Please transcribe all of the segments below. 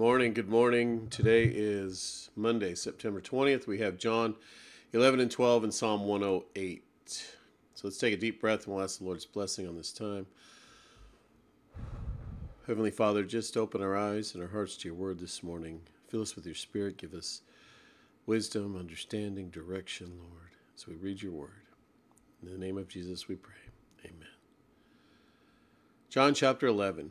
morning. Good morning. Today is Monday, September 20th. We have John 11 and 12 and Psalm 108. So let's take a deep breath and we'll ask the Lord's blessing on this time. Heavenly Father, just open our eyes and our hearts to your word this morning. Fill us with your spirit. Give us wisdom, understanding, direction, Lord, as we read your word. In the name of Jesus we pray. Amen. John chapter 11.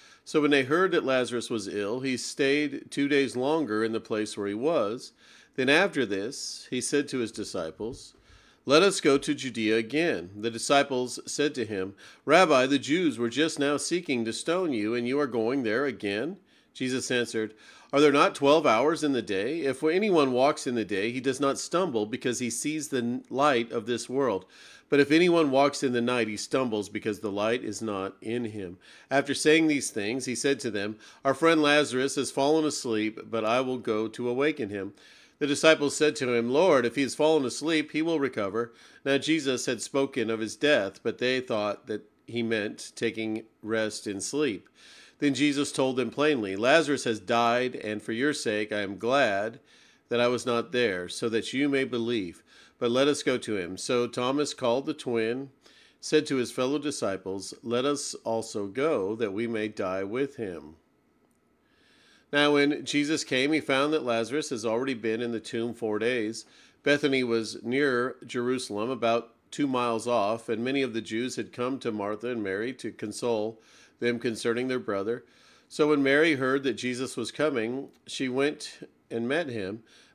So when they heard that Lazarus was ill, he stayed two days longer in the place where he was. Then after this, he said to his disciples, Let us go to Judea again. The disciples said to him, Rabbi, the Jews were just now seeking to stone you, and you are going there again? Jesus answered, Are there not twelve hours in the day? If anyone walks in the day, he does not stumble, because he sees the light of this world. But if anyone walks in the night, he stumbles because the light is not in him. After saying these things, he said to them, Our friend Lazarus has fallen asleep, but I will go to awaken him. The disciples said to him, Lord, if he has fallen asleep, he will recover. Now Jesus had spoken of his death, but they thought that he meant taking rest in sleep. Then Jesus told them plainly, Lazarus has died, and for your sake I am glad that I was not there, so that you may believe but let us go to him. So Thomas called the twin, said to his fellow disciples, Let us also go, that we may die with him. Now, when Jesus came, he found that Lazarus has already been in the tomb four days. Bethany was near Jerusalem, about two miles off, and many of the Jews had come to Martha and Mary to console them concerning their brother. So when Mary heard that Jesus was coming, she went and met him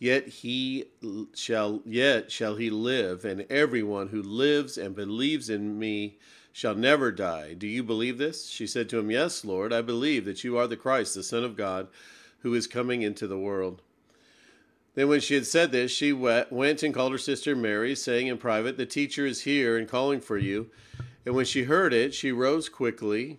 yet he shall yet shall he live, and everyone who lives and believes in me shall never die. Do you believe this? She said to him, Yes, Lord, I believe that you are the Christ, the Son of God, who is coming into the world. Then, when she had said this, she went and called her sister Mary, saying in private, The teacher is here and calling for you. And when she heard it, she rose quickly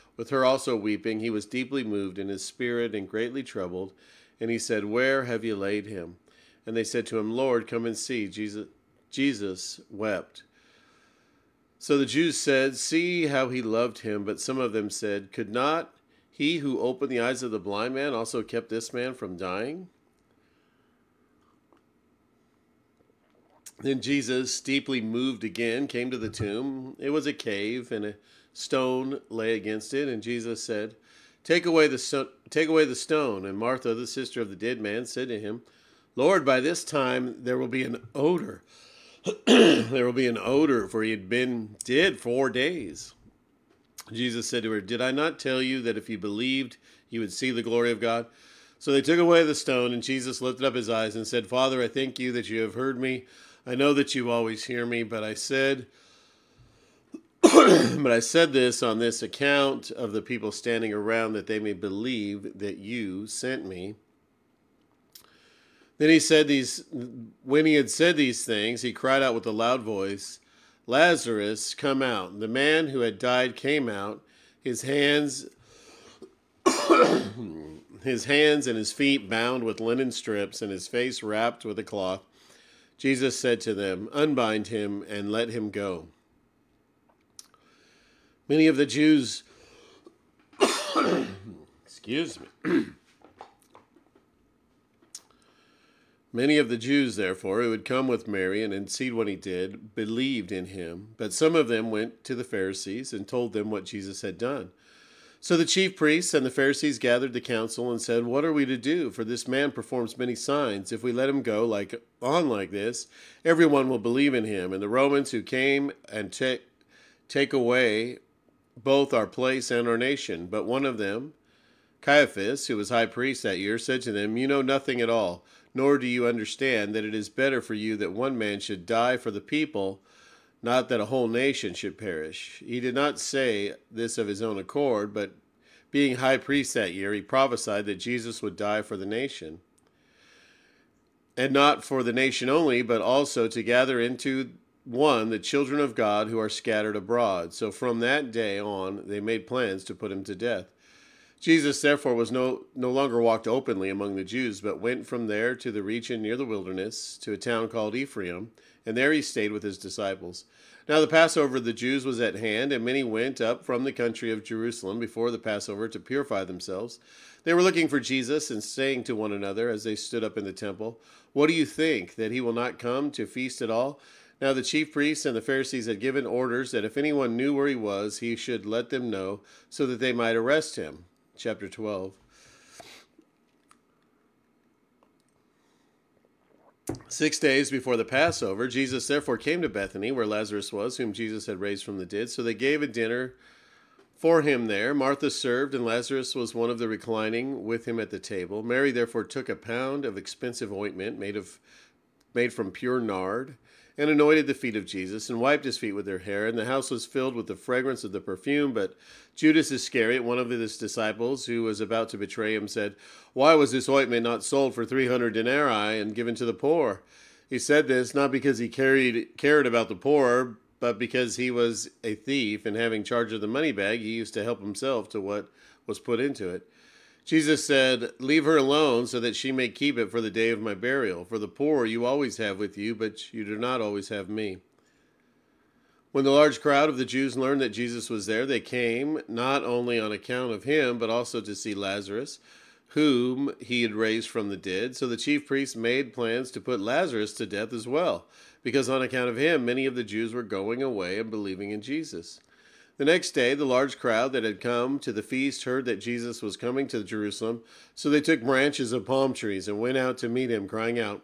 with her also weeping, he was deeply moved in his spirit and greatly troubled. And he said, Where have you laid him? And they said to him, Lord, come and see. Jesus, Jesus wept. So the Jews said, See how he loved him. But some of them said, Could not he who opened the eyes of the blind man also kept this man from dying? Then Jesus, deeply moved again, came to the tomb. It was a cave, and a stone lay against it, and Jesus said, "Take away the so- take away the stone." And Martha, the sister of the dead man, said to him, "Lord, by this time there will be an odor. there will be an odor, for he had been dead four days." Jesus said to her, "Did I not tell you that if you believed, you would see the glory of God?" So they took away the stone, and Jesus lifted up his eyes and said, "Father, I thank you that you have heard me. I know that you always hear me, but I said." but I said this on this account of the people standing around that they may believe that you sent me. Then he said these when he had said these things, he cried out with a loud voice, Lazarus, come out. The man who had died came out, his hands his hands and his feet bound with linen strips and his face wrapped with a cloth. Jesus said to them, Unbind him and let him go. Many of the Jews, excuse me, Many of the Jews, therefore, who had come with Mary and had seen what he did, believed in him. But some of them went to the Pharisees and told them what Jesus had done. So the chief priests and the Pharisees gathered the council and said, What are we to do? For this man performs many signs. If we let him go like on like this, everyone will believe in him. And the Romans who came and take take away both our place and our nation. But one of them, Caiaphas, who was high priest that year, said to them, You know nothing at all nor do you understand that it is better for you that one man should die for the people, not that a whole nation should perish. He did not say this of his own accord, but being high priest that year, he prophesied that Jesus would die for the nation. And not for the nation only, but also to gather into one the children of God who are scattered abroad. So from that day on, they made plans to put him to death. Jesus therefore was no, no longer walked openly among the Jews, but went from there to the region near the wilderness, to a town called Ephraim, and there he stayed with his disciples. Now the Passover of the Jews was at hand, and many went up from the country of Jerusalem before the Passover to purify themselves. They were looking for Jesus and saying to one another as they stood up in the temple, What do you think, that he will not come to feast at all? Now the chief priests and the Pharisees had given orders that if anyone knew where he was, he should let them know, so that they might arrest him chapter 12. Six days before the Passover, Jesus therefore came to Bethany, where Lazarus was, whom Jesus had raised from the dead. So they gave a dinner for him there. Martha served, and Lazarus was one of the reclining with him at the table. Mary therefore took a pound of expensive ointment made of made from pure nard and anointed the feet of Jesus and wiped his feet with their hair. And the house was filled with the fragrance of the perfume. But Judas Iscariot, one of his disciples, who was about to betray him, said, Why was this ointment not sold for three hundred denarii and given to the poor? He said this not because he carried, cared about the poor, but because he was a thief, and having charge of the money bag, he used to help himself to what was put into it. Jesus said, Leave her alone so that she may keep it for the day of my burial. For the poor you always have with you, but you do not always have me. When the large crowd of the Jews learned that Jesus was there, they came not only on account of him, but also to see Lazarus, whom he had raised from the dead. So the chief priests made plans to put Lazarus to death as well, because on account of him, many of the Jews were going away and believing in Jesus. The next day, the large crowd that had come to the feast heard that Jesus was coming to Jerusalem, so they took branches of palm trees and went out to meet him, crying out,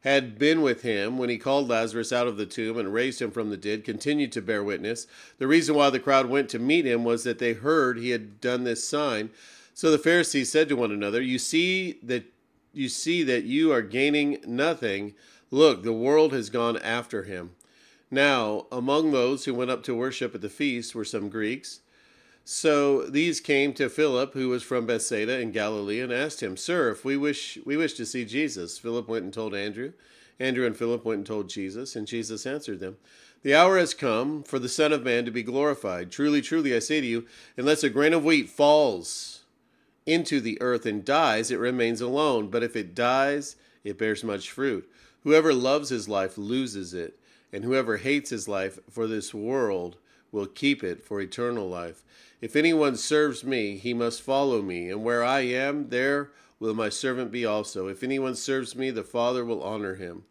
had been with him when he called Lazarus out of the tomb and raised him from the dead continued to bear witness. The reason why the crowd went to meet him was that they heard he had done this sign. So the Pharisees said to one another, "You see that you see that you are gaining nothing. Look, the world has gone after him." Now, among those who went up to worship at the feast were some Greeks. So these came to Philip, who was from Bethsaida in Galilee, and asked him, Sir, if we wish we wish to see Jesus. Philip went and told Andrew. Andrew and Philip went and told Jesus, and Jesus answered them, The hour has come for the Son of Man to be glorified. Truly, truly, I say to you, unless a grain of wheat falls into the earth and dies, it remains alone. But if it dies, it bears much fruit. Whoever loves his life loses it, and whoever hates his life for this world will keep it for eternal life. If anyone serves me, he must follow me, and where I am, there will my servant be also. If anyone serves me, the Father will honor him.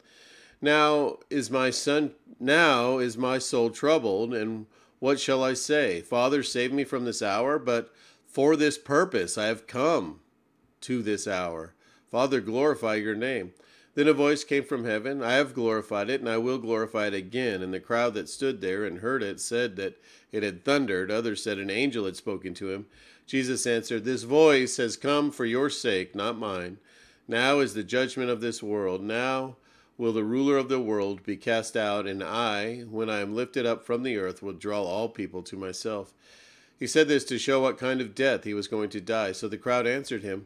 Now is my son now is my soul troubled, and what shall I say? Father, save me from this hour, but for this purpose I have come to this hour. Father, glorify your name. Then a voice came from heaven, I have glorified it, and I will glorify it again. And the crowd that stood there and heard it said that it had thundered. Others said an angel had spoken to him. Jesus answered, This voice has come for your sake, not mine. Now is the judgment of this world. Now will the ruler of the world be cast out, and I, when I am lifted up from the earth, will draw all people to myself. He said this to show what kind of death he was going to die. So the crowd answered him,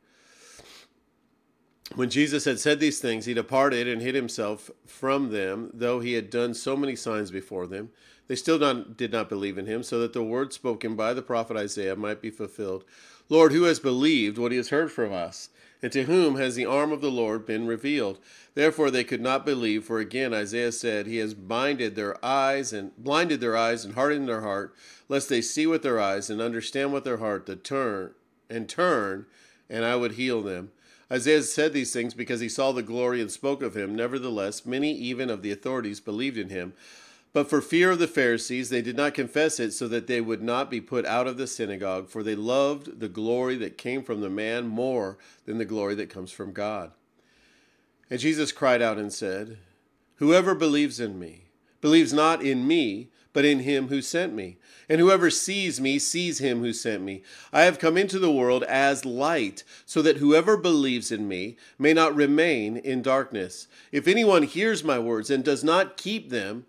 When Jesus had said these things, he departed and hid himself from them, though he had done so many signs before them. They still not, did not believe in him, so that the word spoken by the prophet Isaiah might be fulfilled Lord, who has believed what he has heard from us? And to whom has the arm of the Lord been revealed? Therefore they could not believe, for again Isaiah said, He has blinded their eyes and blinded their eyes and hardened their heart, lest they see with their eyes and understand with their heart, to turn and turn, and I would heal them. Isaiah said these things because he saw the glory and spoke of him. Nevertheless, many even of the authorities believed in him. But for fear of the Pharisees, they did not confess it so that they would not be put out of the synagogue, for they loved the glory that came from the man more than the glory that comes from God. And Jesus cried out and said, Whoever believes in me, believes not in me, but in him who sent me. And whoever sees me sees him who sent me. I have come into the world as light, so that whoever believes in me may not remain in darkness. If anyone hears my words and does not keep them,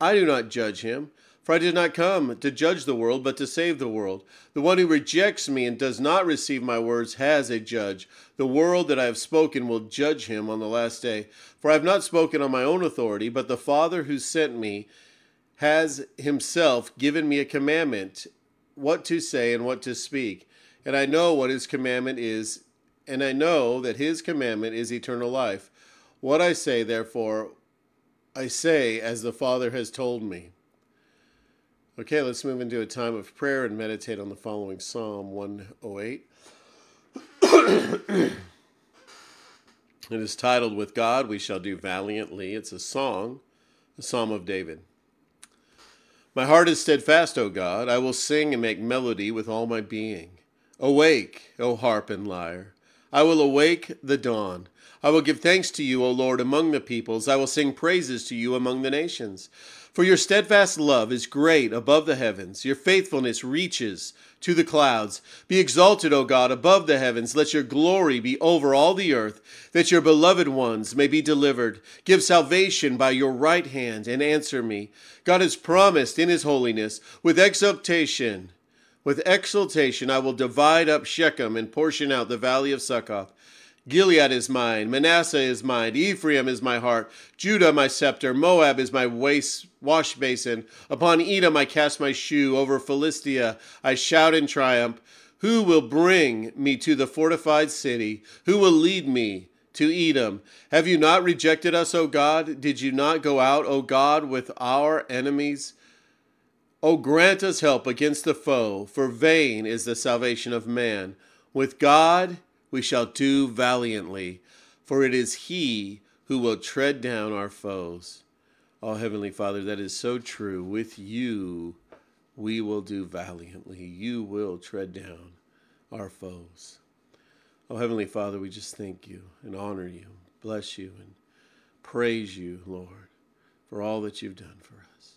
I do not judge him, for I did not come to judge the world, but to save the world. The one who rejects me and does not receive my words has a judge. The world that I have spoken will judge him on the last day. For I have not spoken on my own authority, but the Father who sent me has himself given me a commandment what to say and what to speak. And I know what his commandment is, and I know that his commandment is eternal life. What I say, therefore, I say as the Father has told me. Okay, let's move into a time of prayer and meditate on the following Psalm 108. it is titled, With God We Shall Do Valiantly. It's a song, a psalm of David. My heart is steadfast, O God. I will sing and make melody with all my being. Awake, O harp and lyre. I will awake the dawn. I will give thanks to you, O Lord, among the peoples. I will sing praises to you among the nations. For your steadfast love is great above the heavens. Your faithfulness reaches to the clouds. Be exalted, O God, above the heavens. Let your glory be over all the earth, that your beloved ones may be delivered. Give salvation by your right hand and answer me. God has promised in his holiness with exultation. With exultation, I will divide up Shechem and portion out the valley of Succoth. Gilead is mine, Manasseh is mine, Ephraim is my heart, Judah my scepter, Moab is my waist, wash basin. Upon Edom I cast my shoe, over Philistia I shout in triumph. Who will bring me to the fortified city? Who will lead me to Edom? Have you not rejected us, O God? Did you not go out, O God, with our enemies? O grant us help against the foe, for vain is the salvation of man. With God, we shall do valiantly, for it is He who will tread down our foes. Oh, Heavenly Father, that is so true. With you, we will do valiantly. You will tread down our foes. Oh, Heavenly Father, we just thank you and honor you, bless you, and praise you, Lord, for all that you've done for us.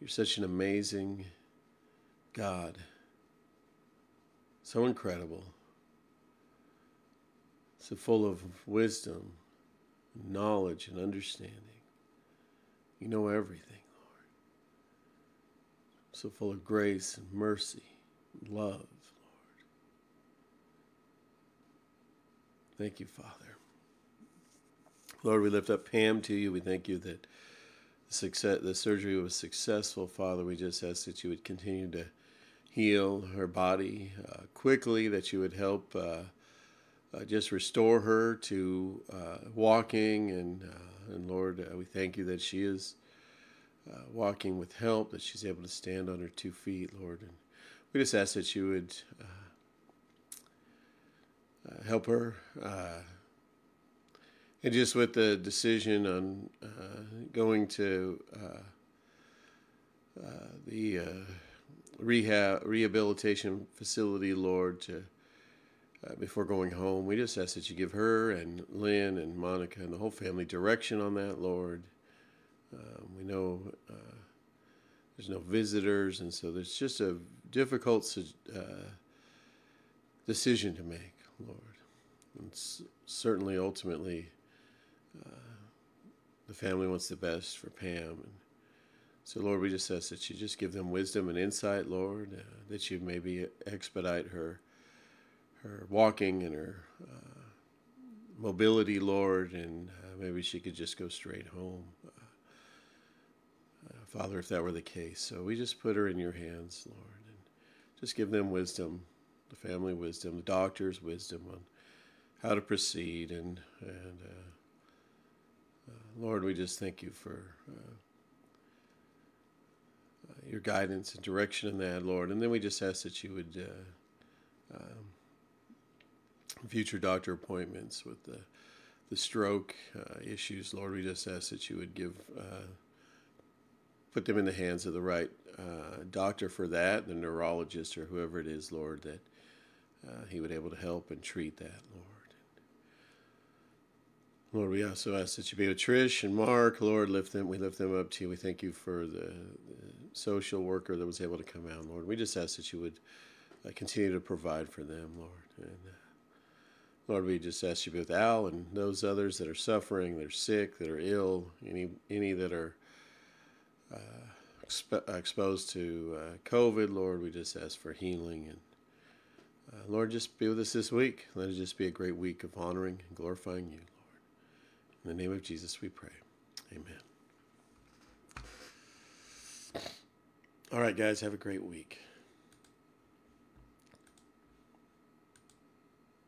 You're such an amazing God, so incredible so full of wisdom, knowledge, and understanding. You know everything, Lord. So full of grace and mercy, and love, Lord. Thank you, Father. Lord, we lift up Pam to you. We thank you that the, success, the surgery was successful, Father. We just ask that you would continue to heal her body uh, quickly, that you would help. Uh, uh, just restore her to uh, walking. And, uh, and Lord, uh, we thank you that she is uh, walking with help, that she's able to stand on her two feet, Lord. And we just ask that you would help her. and just with the decision on going to the rehab rehabilitation facility, Lord, to uh, before going home. We just ask that you give her and Lynn and Monica and the whole family direction on that, Lord. Um, we know uh, there's no visitors, and so there's just a difficult uh, decision to make, Lord. And certainly, ultimately, uh, the family wants the best for Pam. And so, Lord, we just ask that you just give them wisdom and insight, Lord, uh, that you maybe expedite her her walking and her uh, mobility, Lord, and uh, maybe she could just go straight home. Uh, uh, Father, if that were the case. So we just put her in your hands, Lord, and just give them wisdom, the family wisdom, the doctor's wisdom on how to proceed. And, and uh, Lord, we just thank you for your guidance and direction in that, Lord. And then we just ask that you would uh, um, future doctor appointments with the the stroke uh, issues, Lord, we just ask that you would give uh, put them in the hands of the right uh, doctor for that, the neurologist or whoever it is, Lord, that uh, he would be able to help and treat that, Lord. Lord, we also ask that you be with Trish and Mark. Lord, lift them. We lift them up to you. We thank you for the, the social worker that was able to come out, Lord. We just ask that you would uh, continue to provide for them, Lord. And uh, Lord, we just ask you with Al and those others that are suffering, that are sick, that are ill, any any that are uh, exp- exposed to uh, COVID. Lord, we just ask for healing and uh, Lord, just be with us this week. Let it just be a great week of honoring and glorifying you, Lord. In the name of Jesus, we pray. Amen. All right, guys, have a great week.